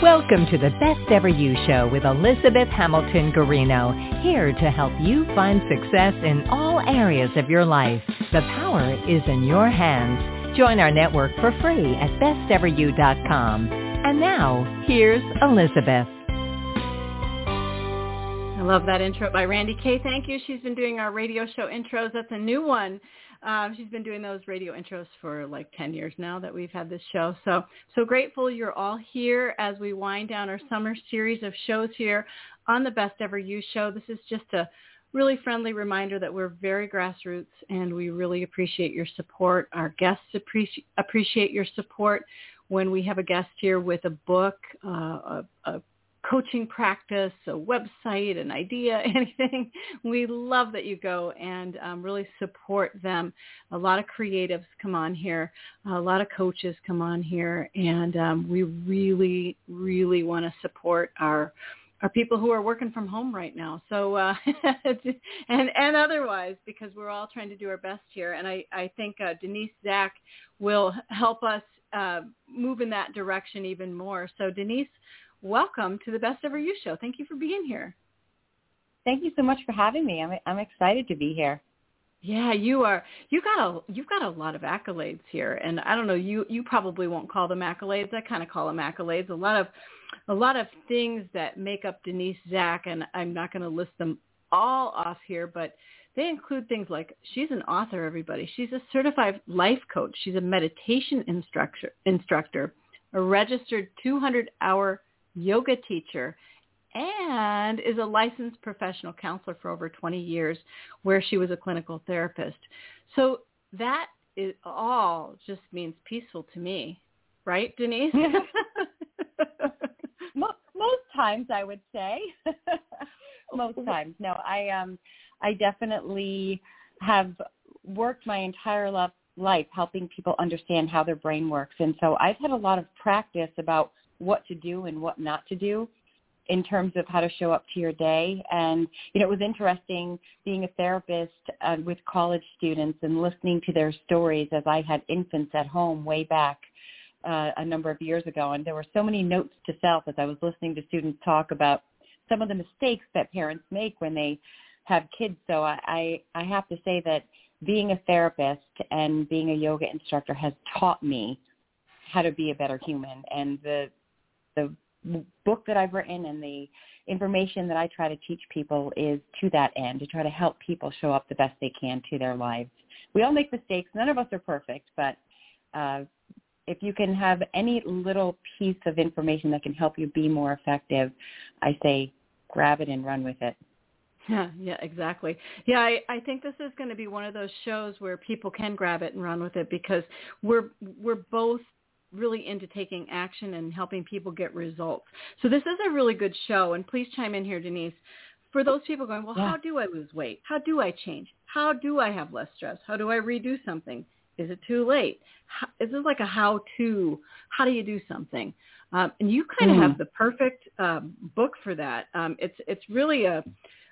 Welcome to the Best Ever You Show with Elizabeth Hamilton Guarino, here to help you find success in all areas of your life. The power is in your hands. Join our network for free at besteveryou.com. And now, here's Elizabeth. I love that intro by Randy Kay. Thank you. She's been doing our radio show intros. That's a new one. Um, she's been doing those radio intros for like 10 years now that we've had this show. So, so grateful you're all here as we wind down our summer series of shows here on the Best Ever You show. This is just a really friendly reminder that we're very grassroots and we really appreciate your support. Our guests appreciate, appreciate your support when we have a guest here with a book, uh, a, a coaching practice, a website, an idea, anything, we love that you go and um, really support them. A lot of creatives come on here. A lot of coaches come on here. And um, we really, really want to support our our people who are working from home right now. So uh, and and otherwise because we're all trying to do our best here. And I I think uh, Denise Zack will help us uh, move in that direction even more. So Denise, welcome to the Best Ever You Show. Thank you for being here. Thank you so much for having me. I'm I'm excited to be here. Yeah, you are. You got a you've got a lot of accolades here, and I don't know. You you probably won't call them accolades. I kind of call them accolades. A lot of a lot of things that make up Denise Zack, and I'm not going to list them all off here, but they include things like she's an author. Everybody, she's a certified life coach. She's a meditation instructor, instructor, a registered 200 hour yoga teacher, and is a licensed professional counselor for over 20 years where she was a clinical therapist. So that is all just means peaceful to me. Right, Denise? Most times I would say. Most times. No, I um I definitely have worked my entire life helping people understand how their brain works. And so I've had a lot of practice about what to do and what not to do in terms of how to show up to your day. And, you know, it was interesting being a therapist uh, with college students and listening to their stories as I had infants at home way back uh, a number of years ago. And there were so many notes to self as I was listening to students talk about some of the mistakes that parents make when they have kids. So I, I, I have to say that being a therapist and being a yoga instructor has taught me how to be a better human. And the the book that I've written and the information that I try to teach people is to that end, to try to help people show up the best they can to their lives. We all make mistakes. None of us are perfect, but uh, if you can have any little piece of information that can help you be more effective, I say grab it and run with it. Yeah, yeah, exactly. Yeah, I, I think this is going to be one of those shows where people can grab it and run with it because we're we're both really into taking action and helping people get results. So this is a really good show, and please chime in here, Denise. For those people going, well, yeah. how do I lose weight? How do I change? How do I have less stress? How do I redo something? Is it too late? How, is this like a how-to? How do you do something? Um, and you kind of mm. have the perfect um, book for that. Um, it's it's really a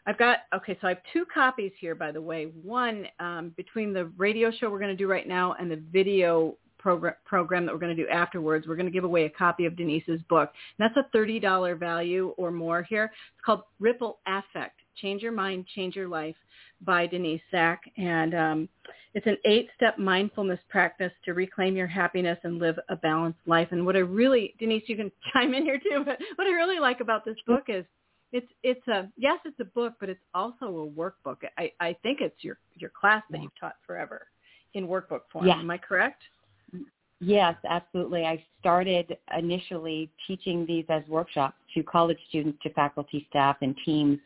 I've got okay, so I have two copies here, by the way. One um, between the radio show we're going to do right now and the video program, program that we're going to do afterwards, we're going to give away a copy of Denise's book. And that's a $30 value or more here. It's called Ripple Affect, Change Your Mind, Change Your Life by Denise Zack. And um, it's an eight-step mindfulness practice to reclaim your happiness and live a balanced life. And what I really, Denise, you can chime in here too, but what I really like about this book is it's it's a yes, it's a book, but it's also a workbook. I, I think it's your your class that you've taught forever in workbook form. Yeah. Am I correct? Yes, absolutely. I started initially teaching these as workshops to college students, to faculty, staff, and teams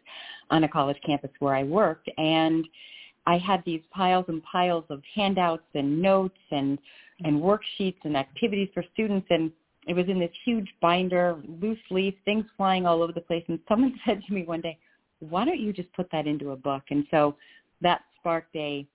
on a college campus where I worked. And I had these piles and piles of handouts and notes and, and worksheets and activities for students. And it was in this huge binder, loose leaf, things flying all over the place. And someone said to me one day, why don't you just put that into a book? And so that sparked a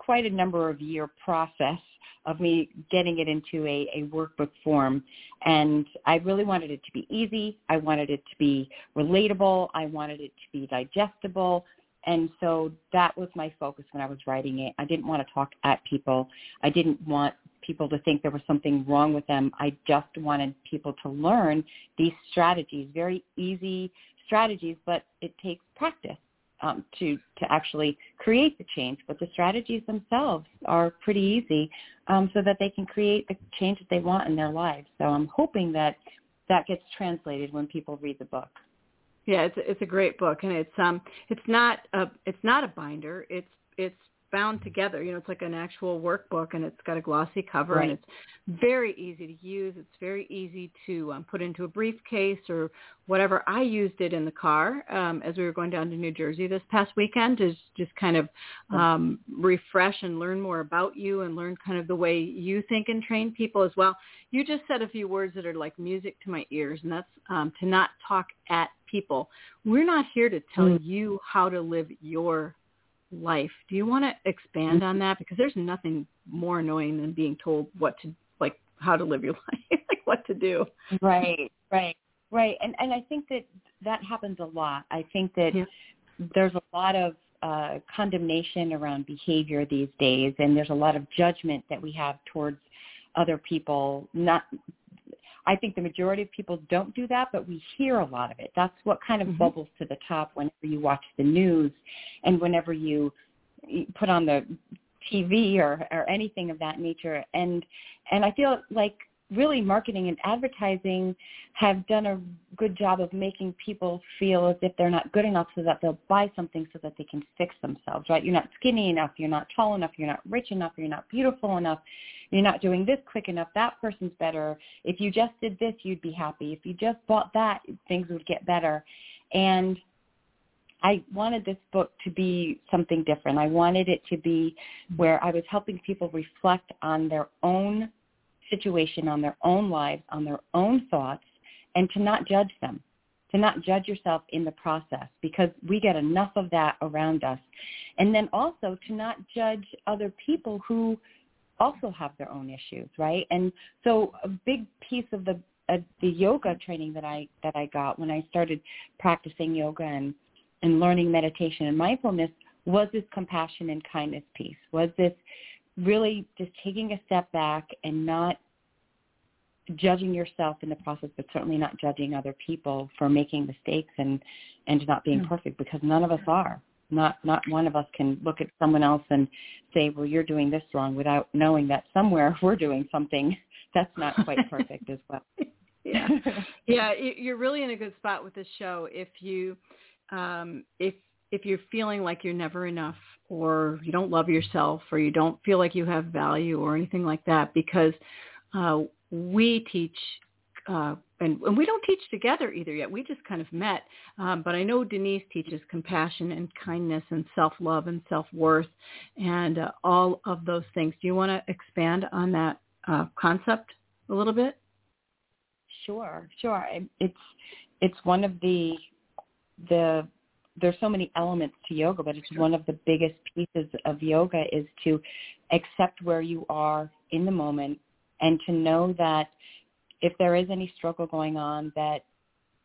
quite a number of year process of me getting it into a, a workbook form. And I really wanted it to be easy. I wanted it to be relatable. I wanted it to be digestible. And so that was my focus when I was writing it. I didn't want to talk at people. I didn't want people to think there was something wrong with them. I just wanted people to learn these strategies, very easy strategies, but it takes practice um, to to actually create the change. But the strategies themselves are pretty easy, um, so that they can create the change that they want in their lives. So I'm hoping that that gets translated when people read the book. Yeah, it's it's a great book, and it's um it's not a it's not a binder. It's it's bound together. You know, it's like an actual workbook, and it's got a glossy cover, right. and it's very easy to use. It's very easy to um, put into a briefcase or whatever. I used it in the car um, as we were going down to New Jersey this past weekend to just kind of um, refresh and learn more about you and learn kind of the way you think and train people as well. You just said a few words that are like music to my ears, and that's um, to not talk at people. We're not here to tell mm. you how to live your life. Do you want to expand on that? Because there's nothing more annoying than being told what to like how to live your life, like what to do. Right, right, right. And and I think that that happens a lot. I think that yeah. there's a lot of uh, condemnation around behavior these days, and there's a lot of judgment that we have towards other people, not I think the majority of people don't do that, but we hear a lot of it. That's what kind of mm-hmm. bubbles to the top whenever you watch the news and whenever you put on the TV or, or anything of that nature. And and I feel like really marketing and advertising have done a good job of making people feel as if they're not good enough so that they'll buy something so that they can fix themselves, right? You're not skinny enough, you're not tall enough, you're not rich enough, you're not beautiful enough, you're not doing this quick enough, that person's better. If you just did this, you'd be happy. If you just bought that, things would get better. And I wanted this book to be something different. I wanted it to be mm-hmm. where I was helping people reflect on their own situation, on their own lives, on their own thoughts, and to not judge them, to not judge yourself in the process because we get enough of that around us. And then also to not judge other people who also have their own issues, right? And so a big piece of the uh, the yoga training that I that I got when I started practicing yoga and and learning meditation and mindfulness was this compassion and kindness piece. Was this really just taking a step back and not judging yourself in the process, but certainly not judging other people for making mistakes and and not being mm. perfect because none of us are. Not not one of us can look at someone else and say, "Well, you're doing this wrong," without knowing that somewhere we're doing something that's not quite perfect as well. yeah, yeah, you're really in a good spot with this show if you um, if if you're feeling like you're never enough or you don't love yourself or you don't feel like you have value or anything like that because uh, we teach uh, and, and we don't teach together either yet. We just kind of met. Um, but I know Denise teaches compassion and kindness and self-love and self-worth and uh, all of those things. Do you want to expand on that uh, concept a little bit? Sure, sure. It's it's one of the the there's so many elements to yoga, but it's sure. one of the biggest pieces of yoga is to accept where you are in the moment and to know that if there is any struggle going on, that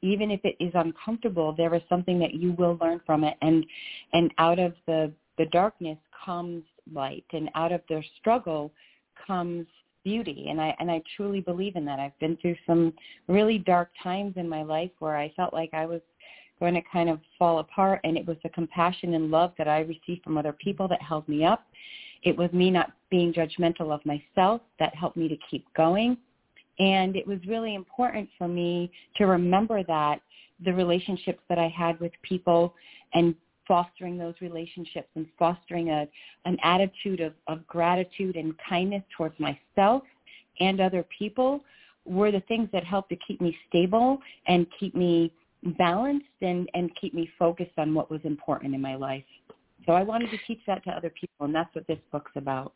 even if it is uncomfortable, there is something that you will learn from it, and and out of the the darkness comes light, and out of the struggle comes beauty, and I and I truly believe in that. I've been through some really dark times in my life where I felt like I was going to kind of fall apart, and it was the compassion and love that I received from other people that held me up. It was me not being judgmental of myself that helped me to keep going and it was really important for me to remember that the relationships that I had with people and fostering those relationships and fostering a, an attitude of, of gratitude and kindness towards myself and other people were the things that helped to keep me stable and keep me balanced and, and keep me focused on what was important in my life. So I wanted to teach that to other people, and that's what this book's about.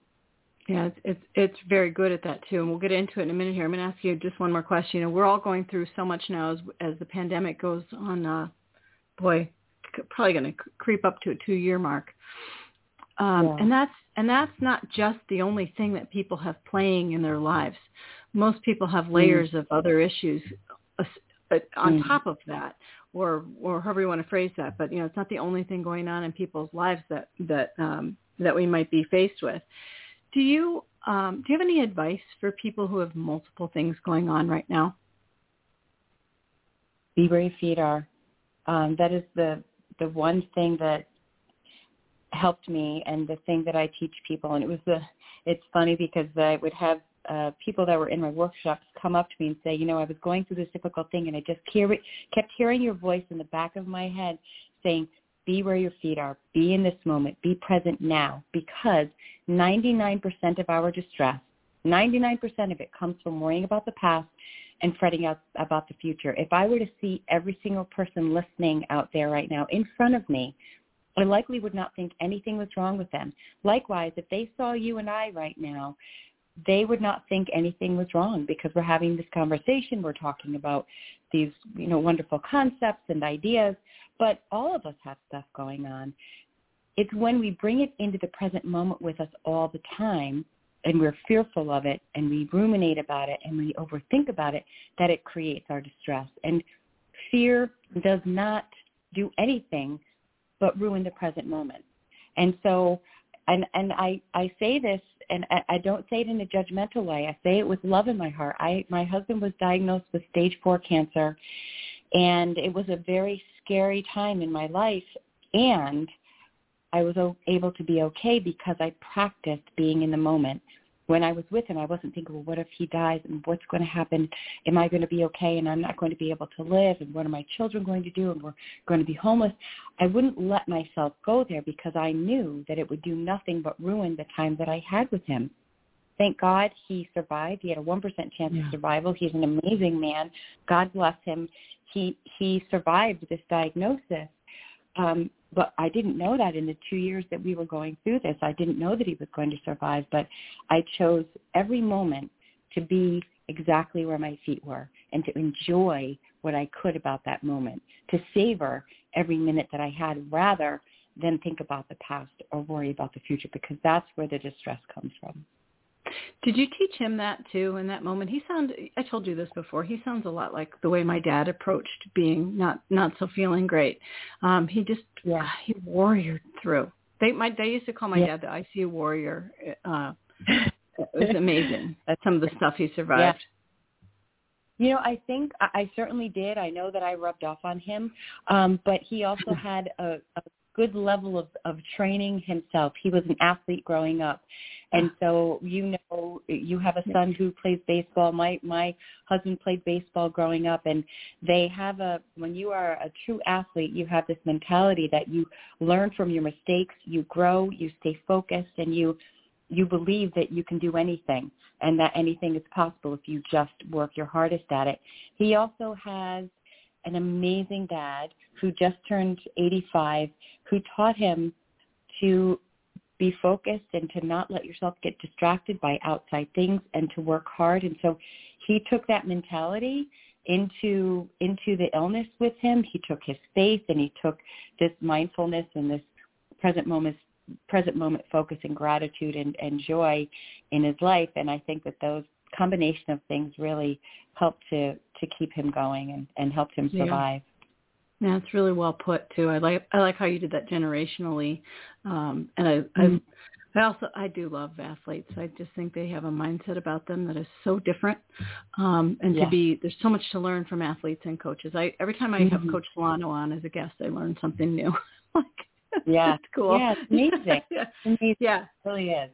Yeah, it's, it's it's very good at that too, and we'll get into it in a minute here. I'm going to ask you just one more question. You know, we're all going through so much now as as the pandemic goes on. Uh, boy, probably going to creep up to a two year mark, um, yeah. and that's and that's not just the only thing that people have playing in their lives. Most people have mm. layers mm. of other issues uh, on mm. top of that, or or however you want to phrase that. But you know, it's not the only thing going on in people's lives that that um, that we might be faced with. Do you um, do you have any advice for people who have multiple things going on right now? Be your feet. Um, that is the the one thing that helped me and the thing that I teach people. And it was the it's funny because I would have uh, people that were in my workshops come up to me and say, you know, I was going through this difficult thing and I just hear kept hearing your voice in the back of my head saying, be where your feet are, be in this moment, be present now, because 99% of our distress, 99% of it comes from worrying about the past and fretting out about the future. If I were to see every single person listening out there right now in front of me, I likely would not think anything was wrong with them. Likewise, if they saw you and I right now, they would not think anything was wrong because we're having this conversation. We're talking about these, you know, wonderful concepts and ideas, but all of us have stuff going on. It's when we bring it into the present moment with us all the time and we're fearful of it and we ruminate about it and we overthink about it that it creates our distress. And fear does not do anything but ruin the present moment. And so and and I I say this and I, I don't say it in a judgmental way. I say it with love in my heart. I my husband was diagnosed with stage 4 cancer and it was a very scary time in my life and I was able to be okay because I practiced being in the moment. When I was with him, I wasn't thinking, well, what if he dies and what's going to happen? Am I going to be okay and I'm not going to be able to live? And what are my children going to do? And we're going to be homeless. I wouldn't let myself go there because I knew that it would do nothing but ruin the time that I had with him. Thank God he survived. He had a 1% chance yeah. of survival. He's an amazing man. God bless him. He, he survived this diagnosis. Um, but I didn't know that in the two years that we were going through this. I didn't know that he was going to survive, but I chose every moment to be exactly where my feet were and to enjoy what I could about that moment, to savor every minute that I had rather than think about the past or worry about the future because that's where the distress comes from. Did you teach him that too in that moment? He sound I told you this before. He sounds a lot like the way my dad approached being not not so feeling great. Um he just yeah, he warriored through. They my they used to call my yeah. dad the ICU warrior. Uh it was amazing. That's some of the stuff he survived. Yeah. You know, I think I certainly did. I know that I rubbed off on him, um, but he also had a, a good level of, of training himself. He was an athlete growing up. And so you know you have a son who plays baseball. My my husband played baseball growing up and they have a when you are a true athlete, you have this mentality that you learn from your mistakes, you grow, you stay focused and you you believe that you can do anything and that anything is possible if you just work your hardest at it. He also has an amazing dad who just turned 85 who taught him to be focused and to not let yourself get distracted by outside things and to work hard. And so he took that mentality into into the illness with him. He took his faith and he took this mindfulness and this present moment present moment focus and gratitude and, and joy in his life. And I think that those combination of things really helped to to keep him going and, and helped him survive. Yeah, it's really well put too. I like I like how you did that generationally, um, and I, mm-hmm. I I also I do love athletes. I just think they have a mindset about them that is so different, um, and yeah. to be there's so much to learn from athletes and coaches. I every time I mm-hmm. have Coach Solano on as a guest, I learn something new. like yeah, it's cool. Yeah, it's amazing. yeah. Amazing. yeah, it really is.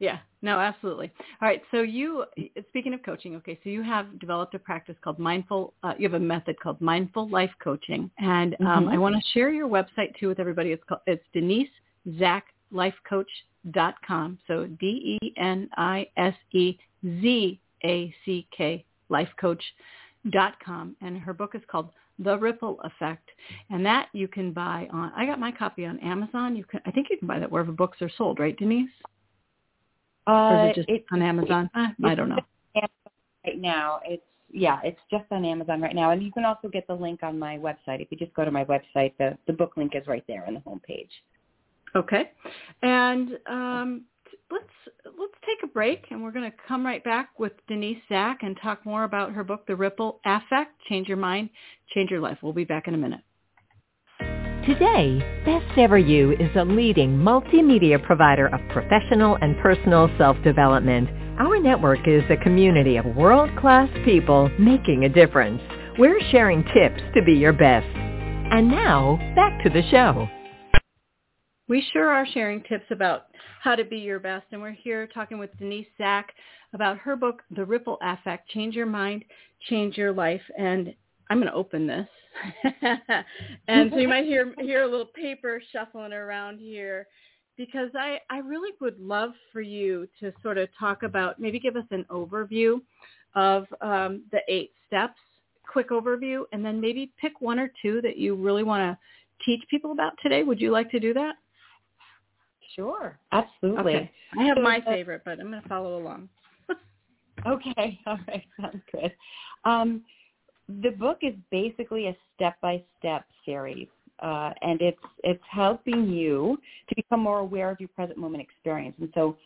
Yeah, no, absolutely. All right, so you, speaking of coaching, okay, so you have developed a practice called Mindful, uh, you have a method called Mindful Life Coaching, and um, mm-hmm. I want to share your website too with everybody. It's called, it's Denise Zack Dot com. So D-E-N-I-S-E-Z-A-C-K Life Coach Dot com, and her book is called The Ripple Affect, and that you can buy on. I got my copy on Amazon. You can, I think you can buy that wherever books are sold, right, Denise? Uh, or is it just it, on Amazon? It, I don't know. Right now, it's yeah, it's just on Amazon right now, and you can also get the link on my website. If you just go to my website, the the book link is right there on the homepage. Okay, and um, let's let's take a break, and we're going to come right back with Denise Zack and talk more about her book, The Ripple Affect: Change Your Mind, Change Your Life. We'll be back in a minute. Today, Best Ever You is a leading multimedia provider of professional and personal self-development. Our network is a community of world-class people making a difference. We're sharing tips to be your best. And now, back to the show. We sure are sharing tips about how to be your best. And we're here talking with Denise Zack about her book, The Ripple Affect, Change Your Mind, Change Your Life. And I'm going to open this. and so you might hear, hear a little paper shuffling around here because I, I really would love for you to sort of talk about, maybe give us an overview of um, the eight steps, quick overview, and then maybe pick one or two that you really want to teach people about today. Would you like to do that? Sure, absolutely. Okay. I have my favorite, but I'm going to follow along. okay, all right, sounds good. Um, the book is basically a step-by-step series, uh, and it's it's helping you to become more aware of your present moment experience. And so,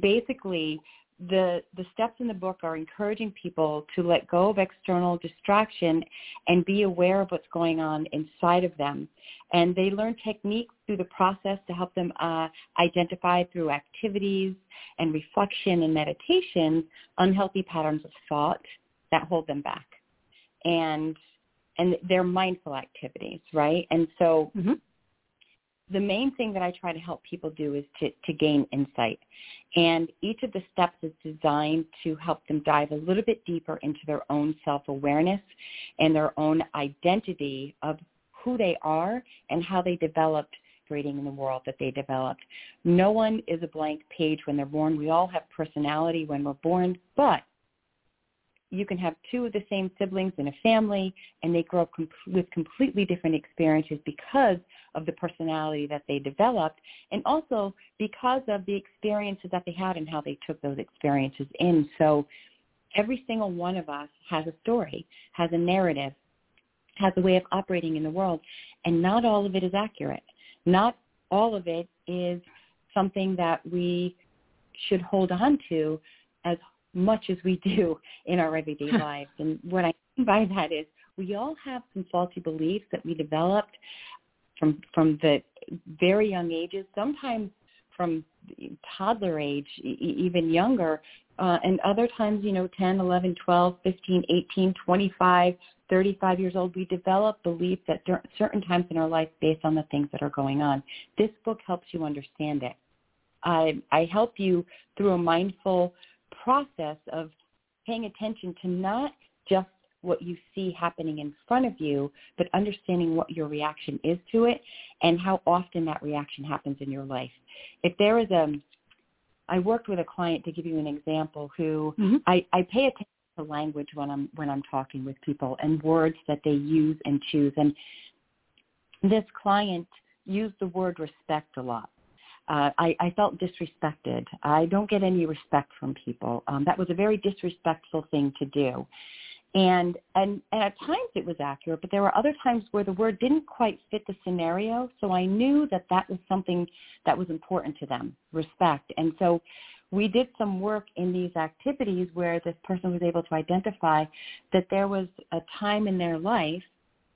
basically, the the steps in the book are encouraging people to let go of external distraction and be aware of what's going on inside of them and they learn techniques through the process to help them uh, identify through activities and reflection and meditation unhealthy patterns of thought that hold them back and and they're mindful activities right and so mm-hmm the main thing that I try to help people do is to, to gain insight. And each of the steps is designed to help them dive a little bit deeper into their own self-awareness and their own identity of who they are and how they developed creating in the world that they developed. No one is a blank page when they're born. We all have personality when we're born, but you can have two of the same siblings in a family and they grow up com- with completely different experiences because of the personality that they developed and also because of the experiences that they had and how they took those experiences in. So every single one of us has a story, has a narrative, has a way of operating in the world, and not all of it is accurate. Not all of it is something that we should hold on to as much as we do in our everyday lives. And what I mean by that is we all have some faulty beliefs that we developed from from the very young ages, sometimes from toddler age, even younger, uh, and other times, you know, 10, 11, 12, 15, 18, 25, 35 years old, we develop beliefs at certain times in our life based on the things that are going on. This book helps you understand it. I, I help you through a mindful process of paying attention to not just what you see happening in front of you, but understanding what your reaction is to it and how often that reaction happens in your life. If there is a, I worked with a client to give you an example who mm-hmm. I, I pay attention to language when I'm when I'm talking with people and words that they use and choose. And this client used the word respect a lot uh, I, I felt disrespected. I don't get any respect from people. Um, that was a very disrespectful thing to do. And, and, and at times it was accurate, but there were other times where the word didn't quite fit the scenario. So I knew that that was something that was important to them, respect. And so we did some work in these activities where this person was able to identify that there was a time in their life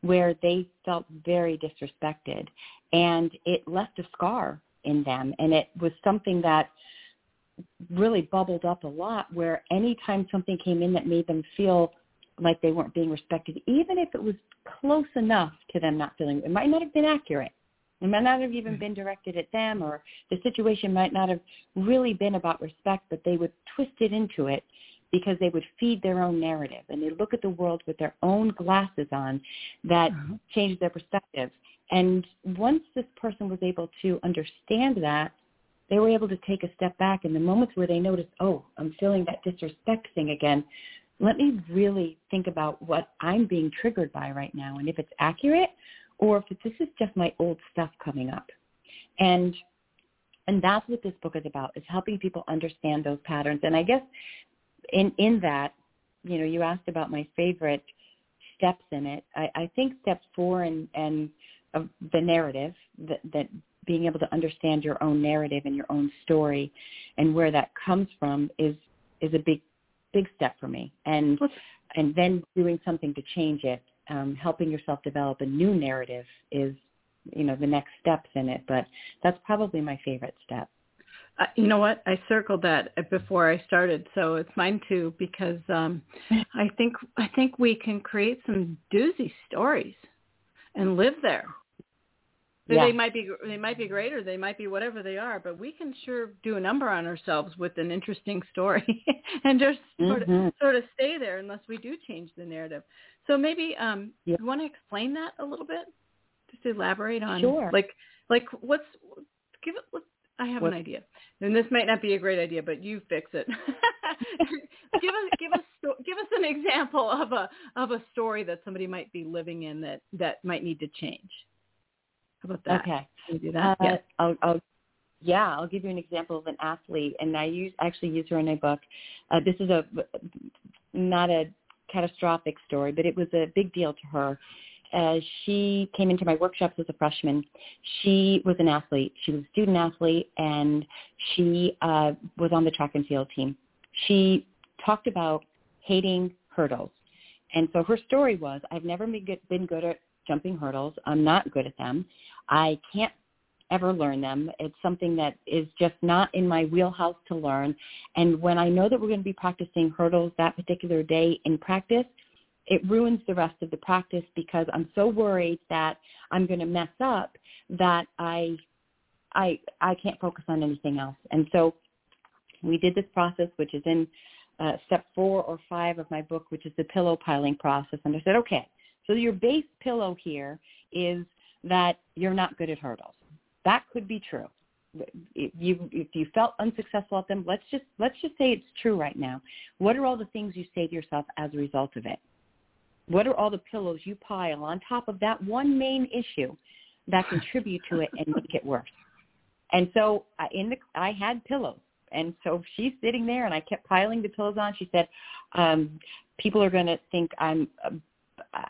where they felt very disrespected and it left a scar in them. And it was something that really bubbled up a lot where anytime something came in that made them feel like they weren't being respected, even if it was close enough to them not feeling, it might not have been accurate. It might not have even been directed at them or the situation might not have really been about respect, but they would twist it into it because they would feed their own narrative and they look at the world with their own glasses on that uh-huh. change their perspective. And once this person was able to understand that, they were able to take a step back in the moments where they noticed, oh, I'm feeling that disrespect thing again. Let me really think about what I'm being triggered by right now and if it's accurate or if this is just my old stuff coming up. And and that's what this book is about, is helping people understand those patterns. And I guess in in that, you know, you asked about my favorite steps in it. I, I think step four and and of the narrative that, that being able to understand your own narrative and your own story and where that comes from is is a big big step for me and and then doing something to change it um, helping yourself develop a new narrative is you know the next steps in it. But that's probably my favorite step. Uh, you know what? I circled that before I started, so it's mine too because um, I think I think we can create some doozy stories and live there. Yeah. They might be they might be great or they might be whatever they are, but we can sure do a number on ourselves with an interesting story and just sort of mm-hmm. sort of stay there unless we do change the narrative. So maybe um, yeah. you want to explain that a little bit, just elaborate on sure. like like what's give it. I have what? an idea, and this might not be a great idea, but you fix it. give us give us give us an example of a of a story that somebody might be living in that that might need to change. How about that? Okay, Can we do that. Uh, yes. I'll, I'll yeah, I'll give you an example of an athlete, and I use actually use her in my book. Uh, this is a not a catastrophic story, but it was a big deal to her as she came into my workshops as a freshman, she was an athlete. She was a student athlete, and she uh, was on the track and field team. She talked about hating hurdles. And so her story was, I've never been good, been good at jumping hurdles. I'm not good at them. I can't ever learn them. It's something that is just not in my wheelhouse to learn. And when I know that we're going to be practicing hurdles that particular day in practice, it ruins the rest of the practice because I'm so worried that I'm going to mess up that I I I can't focus on anything else. And so we did this process, which is in uh, step four or five of my book, which is the pillow piling process. And I said, okay, so your base pillow here is that you're not good at hurdles. That could be true. If you if you felt unsuccessful at them, let's just let's just say it's true right now. What are all the things you say to yourself as a result of it? What are all the pillows you pile on top of that one main issue that contribute to it and make it worse? And so I, in the, I had pillows. And so she's sitting there and I kept piling the pillows on. She said, um, people are going to think I'm, uh,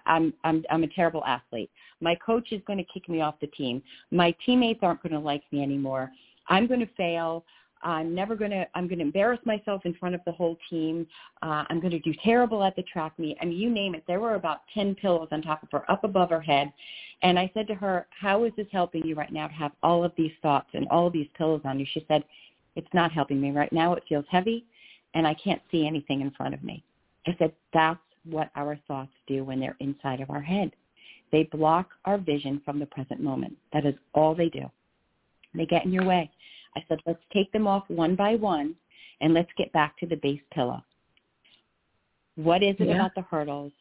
I'm, I'm, I'm a terrible athlete. My coach is going to kick me off the team. My teammates aren't going to like me anymore. I'm going to fail. I'm never going to, I'm going to embarrass myself in front of the whole team. Uh, I'm going to do terrible at the track meet. I mean, you name it. There were about 10 pillows on top of her, up above her head. And I said to her, how is this helping you right now to have all of these thoughts and all of these pillows on you? She said, it's not helping me right now. It feels heavy and I can't see anything in front of me. I said, that's what our thoughts do when they're inside of our head. They block our vision from the present moment. That is all they do. They get in your way. I said, let's take them off one by one and let's get back to the base pillow. What is it yeah. about the hurdles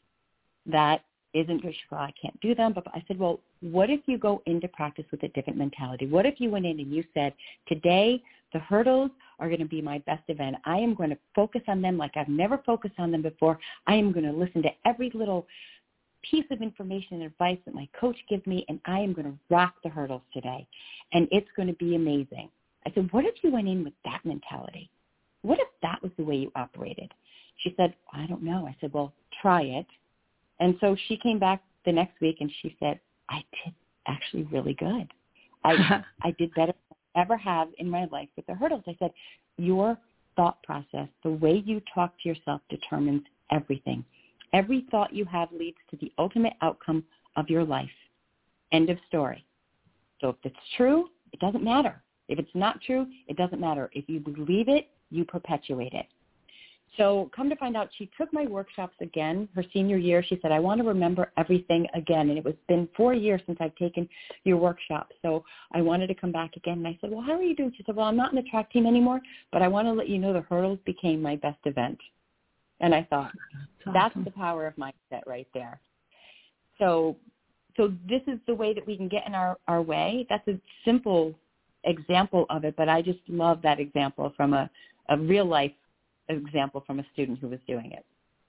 that isn't good? Well, I can't do them. But I said, well, what if you go into practice with a different mentality? What if you went in and you said, today the hurdles are going to be my best event. I am going to focus on them like I've never focused on them before. I am going to listen to every little piece of information and advice that my coach gives me, and I am going to rock the hurdles today. And it's going to be amazing. I said, what if you went in with that mentality? What if that was the way you operated? She said, I don't know. I said, well, try it. And so she came back the next week and she said, I did actually really good. I I did better than I ever have in my life with the hurdles. I said, your thought process, the way you talk to yourself determines everything. Every thought you have leads to the ultimate outcome of your life. End of story. So if it's true, it doesn't matter. If it's not true, it doesn't matter. If you believe it, you perpetuate it. So come to find out, she took my workshops again her senior year. She said, I want to remember everything again. And it was been four years since I've taken your workshop. So I wanted to come back again. And I said, well, how are you doing? She said, well, I'm not in the track team anymore, but I want to let you know the hurdles became my best event. And I thought, that's, awesome. that's the power of mindset right there. So so this is the way that we can get in our, our way. That's a simple example of it, but I just love that example from a, a real life example from a student who was doing it.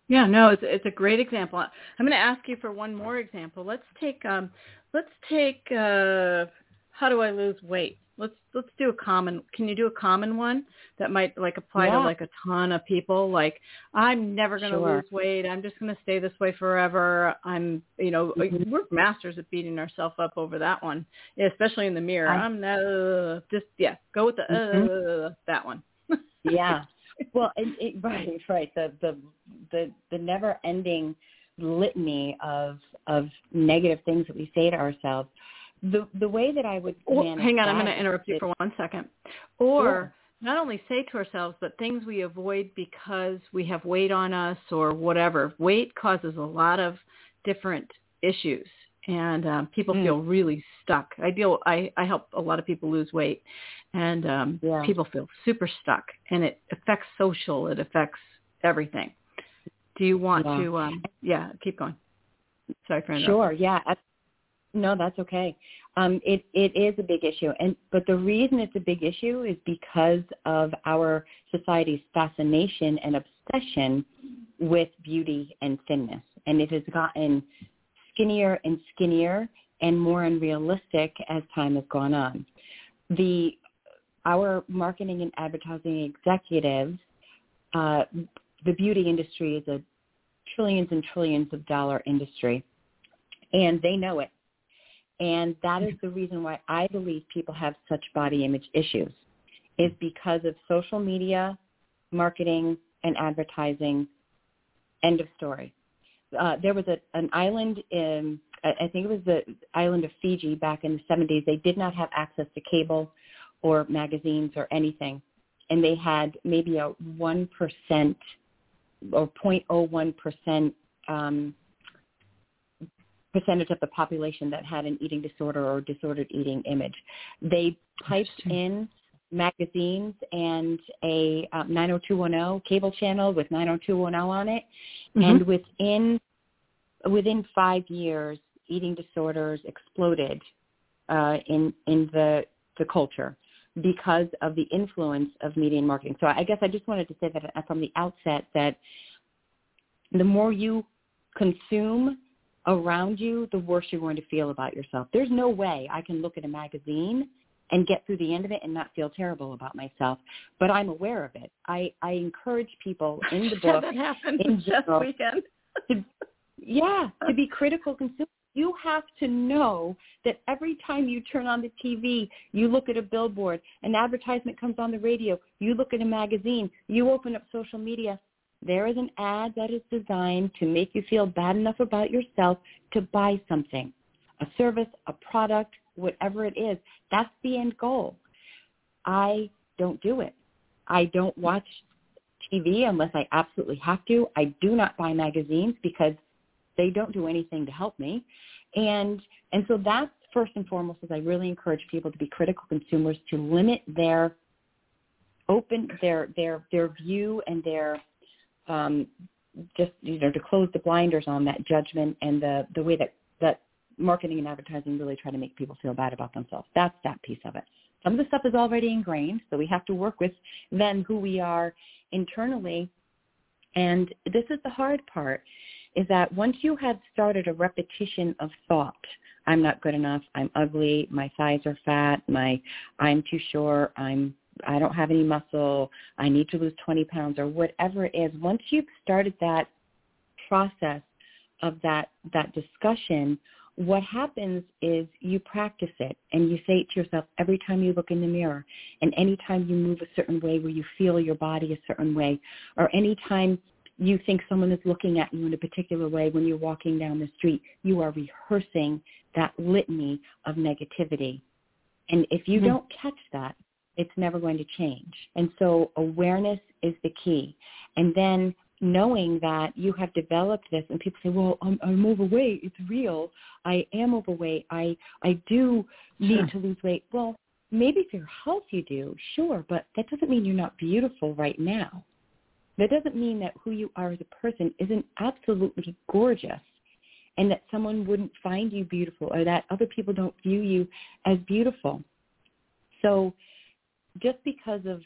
Yeah, no, it's it's a great example. I'm going to ask you for one more example. Let's take um let's take uh how do I lose weight? Let's let's do a common can you do a common one that might like apply yeah. to like a ton of people like i'm never going to sure. lose weight i'm just going to stay this way forever i'm you know mm-hmm. we're masters at beating ourselves up over that one especially in the mirror I, am uh, just yeah go with the mm-hmm. uh, that one yeah well it, it, right right the the the the never ending litany of of negative things that we say to ourselves the the way that I would or, hang on, I'm going to interrupt you for one second. Or sure. not only say to ourselves, but things we avoid because we have weight on us or whatever. Weight causes a lot of different issues, and um, people mm. feel really stuck. I deal. I I help a lot of people lose weight, and um, yeah. people feel super stuck, and it affects social. It affects everything. Do you want yeah. to? Um, yeah, keep going. Sorry for interrupting. Sure. Yeah. No, that's okay. Um, it it is a big issue, and but the reason it's a big issue is because of our society's fascination and obsession with beauty and thinness, and it has gotten skinnier and skinnier and more unrealistic as time has gone on. The our marketing and advertising executives, uh, the beauty industry is a trillions and trillions of dollar industry, and they know it and that is the reason why I believe people have such body image issues is because of social media, marketing, and advertising. End of story. Uh, there was a, an island in, I think it was the island of Fiji back in the 70s. They did not have access to cable or magazines or anything. And they had maybe a 1% or 0.01% um, percentage of the population that had an eating disorder or disordered eating image. They typed in magazines and a uh, 90210 cable channel with 90210 on it, mm-hmm. and within within five years, eating disorders exploded uh, in in the the culture because of the influence of media and marketing. So I guess I just wanted to say that from the outset that the more you consume around you, the worse you're going to feel about yourself. There's no way I can look at a magazine and get through the end of it and not feel terrible about myself. But I'm aware of it. I, I encourage people in the book that happened in general, weekend. to, yeah, to be critical consumers. You have to know that every time you turn on the TV, you look at a billboard, an advertisement comes on the radio, you look at a magazine, you open up social media, there is an ad that is designed to make you feel bad enough about yourself to buy something, a service, a product, whatever it is. That's the end goal. I don't do it. I don't watch TV unless I absolutely have to. I do not buy magazines because they don't do anything to help me. And and so that's first and foremost is I really encourage people to be critical consumers to limit their open their their their view and their um, just you know to close the blinders on that judgment and the the way that that marketing and advertising really try to make people feel bad about themselves. That's that piece of it. Some of the stuff is already ingrained, so we have to work with then who we are internally. And this is the hard part, is that once you have started a repetition of thought, I'm not good enough, I'm ugly, my thighs are fat, my I'm too short, I'm I don't have any muscle, I need to lose 20 pounds or whatever it is, once you've started that process of that, that discussion, what happens is you practice it and you say it to yourself every time you look in the mirror and anytime you move a certain way where you feel your body a certain way or anytime you think someone is looking at you in a particular way when you're walking down the street, you are rehearsing that litany of negativity. And if you mm-hmm. don't catch that, it's never going to change. And so awareness is the key. And then knowing that you have developed this and people say, well, I'm, I'm overweight. It's real. I am overweight. I, I do need sure. to lose weight. Well, maybe for your health you do, sure, but that doesn't mean you're not beautiful right now. That doesn't mean that who you are as a person isn't absolutely gorgeous and that someone wouldn't find you beautiful or that other people don't view you as beautiful. So just because of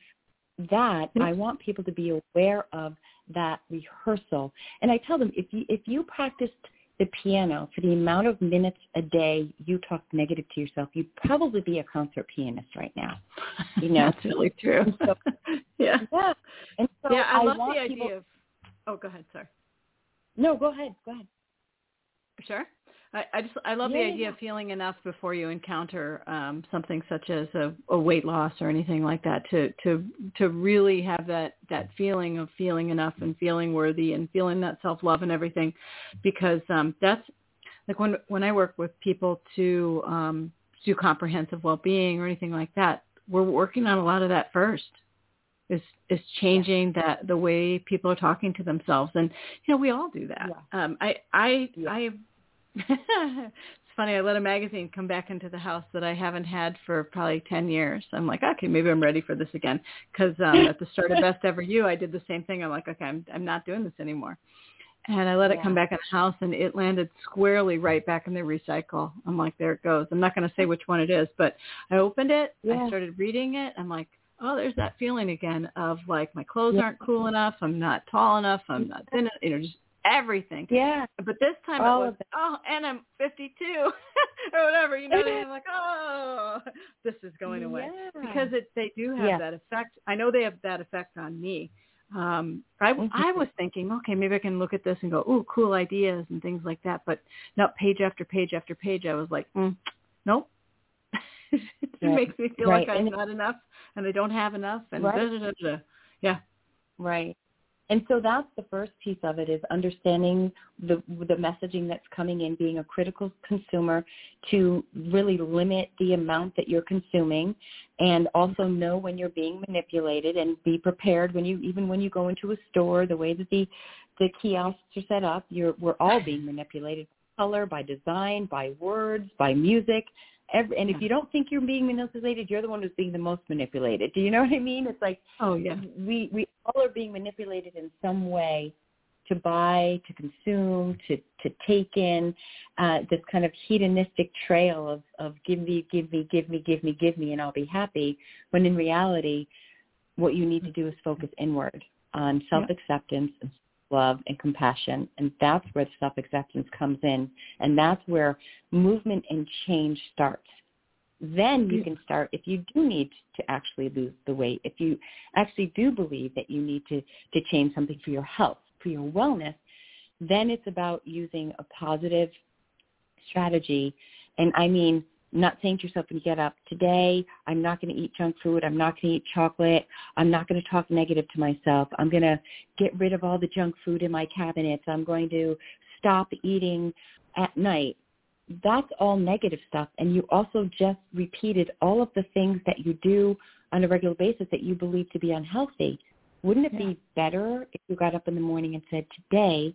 that. I want people to be aware of that rehearsal. And I tell them if you if you practiced the piano for the amount of minutes a day you talk negative to yourself, you'd probably be a concert pianist right now. You know, that's really true. So, yeah, yeah. And so yeah, I, I love the idea people, of. Oh, go ahead. Sorry. No, go ahead. Go ahead. Sure. I, I just I love yeah, the idea yeah. of feeling enough before you encounter um, something such as a, a weight loss or anything like that to to to really have that that feeling of feeling enough and feeling worthy and feeling that self love and everything, because um, that's like when when I work with people to um, do comprehensive well-being or anything like that. We're working on a lot of that first. Is is changing that the way people are talking to themselves, and you know we all do that. Yeah. Um, I I Yeah. I. it's funny. I let a magazine come back into the house that I haven't had for probably ten years. I'm like, okay, maybe I'm ready for this again. Because um, at the start of Best Ever You, I did the same thing. I'm like, okay, I'm I'm not doing this anymore. And I let it come back in the house, and it landed squarely right back in the recycle. I'm like, there it goes. I'm not going to say which one it is, but I opened it. Yeah. I started reading it. I'm like, oh, there's that feeling again of like my clothes Yeah. aren't cool enough. I'm not tall enough. I'm not thin. You know, just everything. Yeah. But this time All it was, oh, and I'm 52 or whatever. You know, what I mean? I'm like, oh, this is going away Yeah. because it they do have Yeah. that effect. I know they have that effect on me. Um, I. I was thinking, okay, maybe I can look at this and go, ooh, cool ideas and things like that. But no, page after page after page, I was like, mm, nope. it Yeah. makes me feel Right. like I'm And- not enough and I don't have enough and Right. da, da, da, da. yeah, Right. And so that's the first piece of it is understanding the the messaging that's coming in, being a critical consumer to really limit the amount that you're consuming and also know when you're being manipulated and be prepared when you even when you go into a store, the way that the the kiosks are set up, you're we're all being manipulated by color, by design, by words, by music. Every, and if you don't think you're being manipulated, you're the one who's being the most manipulated. Do you know what I mean? It's like oh yeah, we we all are being manipulated in some way to buy, to consume, to to take in uh, this kind of hedonistic trail of of give me, give me, give me, give me, give me, and I'll be happy. When in reality, what you need to do is focus inward on self acceptance and love and compassion, and that's where the self acceptance comes in, and that's where movement and change starts. Then you can start if you do need to actually lose the weight if you actually do believe that you need to to change something for your health for your wellness then it's about using a positive strategy. And i mean not saying to yourself when you get up today i'm not going to eat junk food i'm not going to eat chocolate i'm not going to talk negative to myself i'm going to get rid of all the junk food in my cabinets i'm going to stop eating at night that's all negative stuff. And you also just repeated all of the things that you do on a regular basis that you believe to be unhealthy. Wouldn't it Yeah. be better if you got up in the morning and said, today,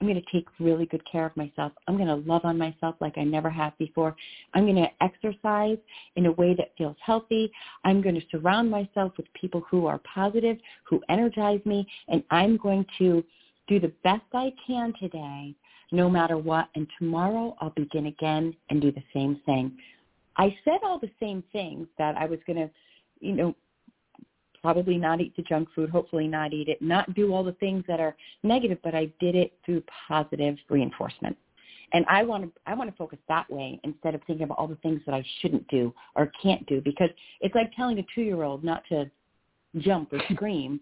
I'm going to take really good care of myself. I'm going to love on myself like I never have before. I'm going to exercise in a way that feels healthy. I'm going to surround myself with people who are positive, who energize me, and I'm going to do the best I can today no matter what. And tomorrow I'll begin again and do the same thing. I said all the same things that I was going to, you know, probably not eat the junk food, hopefully not eat it, not do all the things that are negative, but I did it through positive reinforcement. And I want to I want to focus that way instead of thinking about all the things that I shouldn't do or can't do because it's like telling a 2-year-old not to jump or scream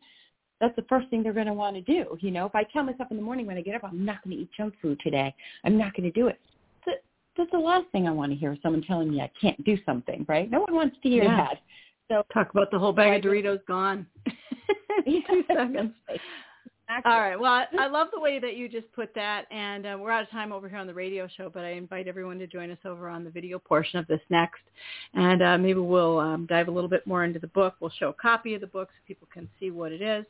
that's the first thing they're going to want to do. You know, if I tell myself in the morning when I get up, I'm not going to eat junk food today. I'm not going to do it. That's, the last thing I want to hear is someone telling me I can't do something, right? No one wants to hear Yeah. that. So talk about the whole bag of Doritos gone. Two seconds. All right. Well, I, love the way that you just put that, and uh, we're out of time over here on the radio show, but I invite everyone to join us over on the video portion of this next, and uh, maybe we'll um, dive a little bit more into the book. We'll show a copy of the book so people can see what it is,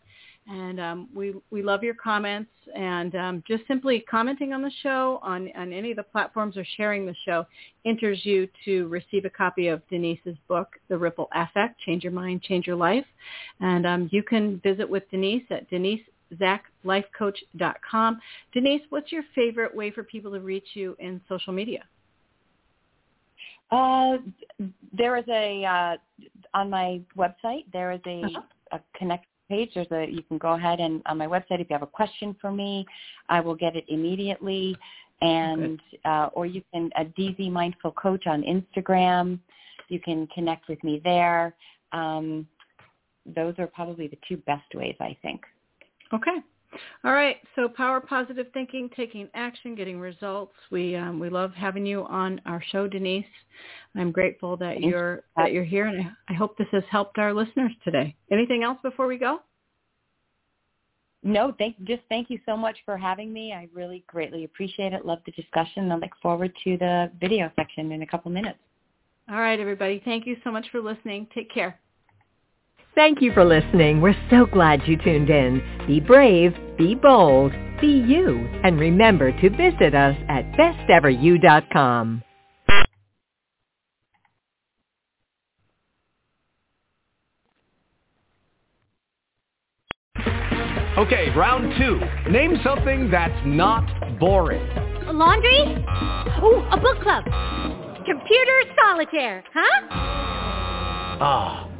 and um, we we love your comments. And um, just simply commenting on the show on on any of the platforms or sharing the show enters you to receive a copy of Denise's book, The Ripple Affect: Change Your Mind, Change Your Life, and um, you can visit with Denise at Denise zacklifecoach.com. Denise, what's your favorite way for people to reach you in social media? Uh, there is a uh, on my website. There is a, Uh-huh. a connect page. There's a you can go ahead and on my website if you have a question for me, I will get it immediately. And uh, or you can a DZ Mindful Coach on Instagram. You can connect with me there. Um, those are probably the two best ways I think. Okay. All right. So power positive thinking, taking action, getting results. We um, we love having you on our show, Denise. I'm grateful that Thank you. you're that you're here, and I, I hope this has helped our listeners today. Anything else before we go? No, thank just thank you so much for having me. I really greatly appreciate it. Love the discussion. I look forward to the video section in a couple minutes. All right, everybody. Thank you so much for listening. Take care. Thank you for listening. We're so glad you tuned in. Be brave, be bold, be you, and remember to visit us at besteveryou.com. Okay, round two. Name something that's not boring. A laundry? Ooh, a book club. Computer solitaire, huh? Ah,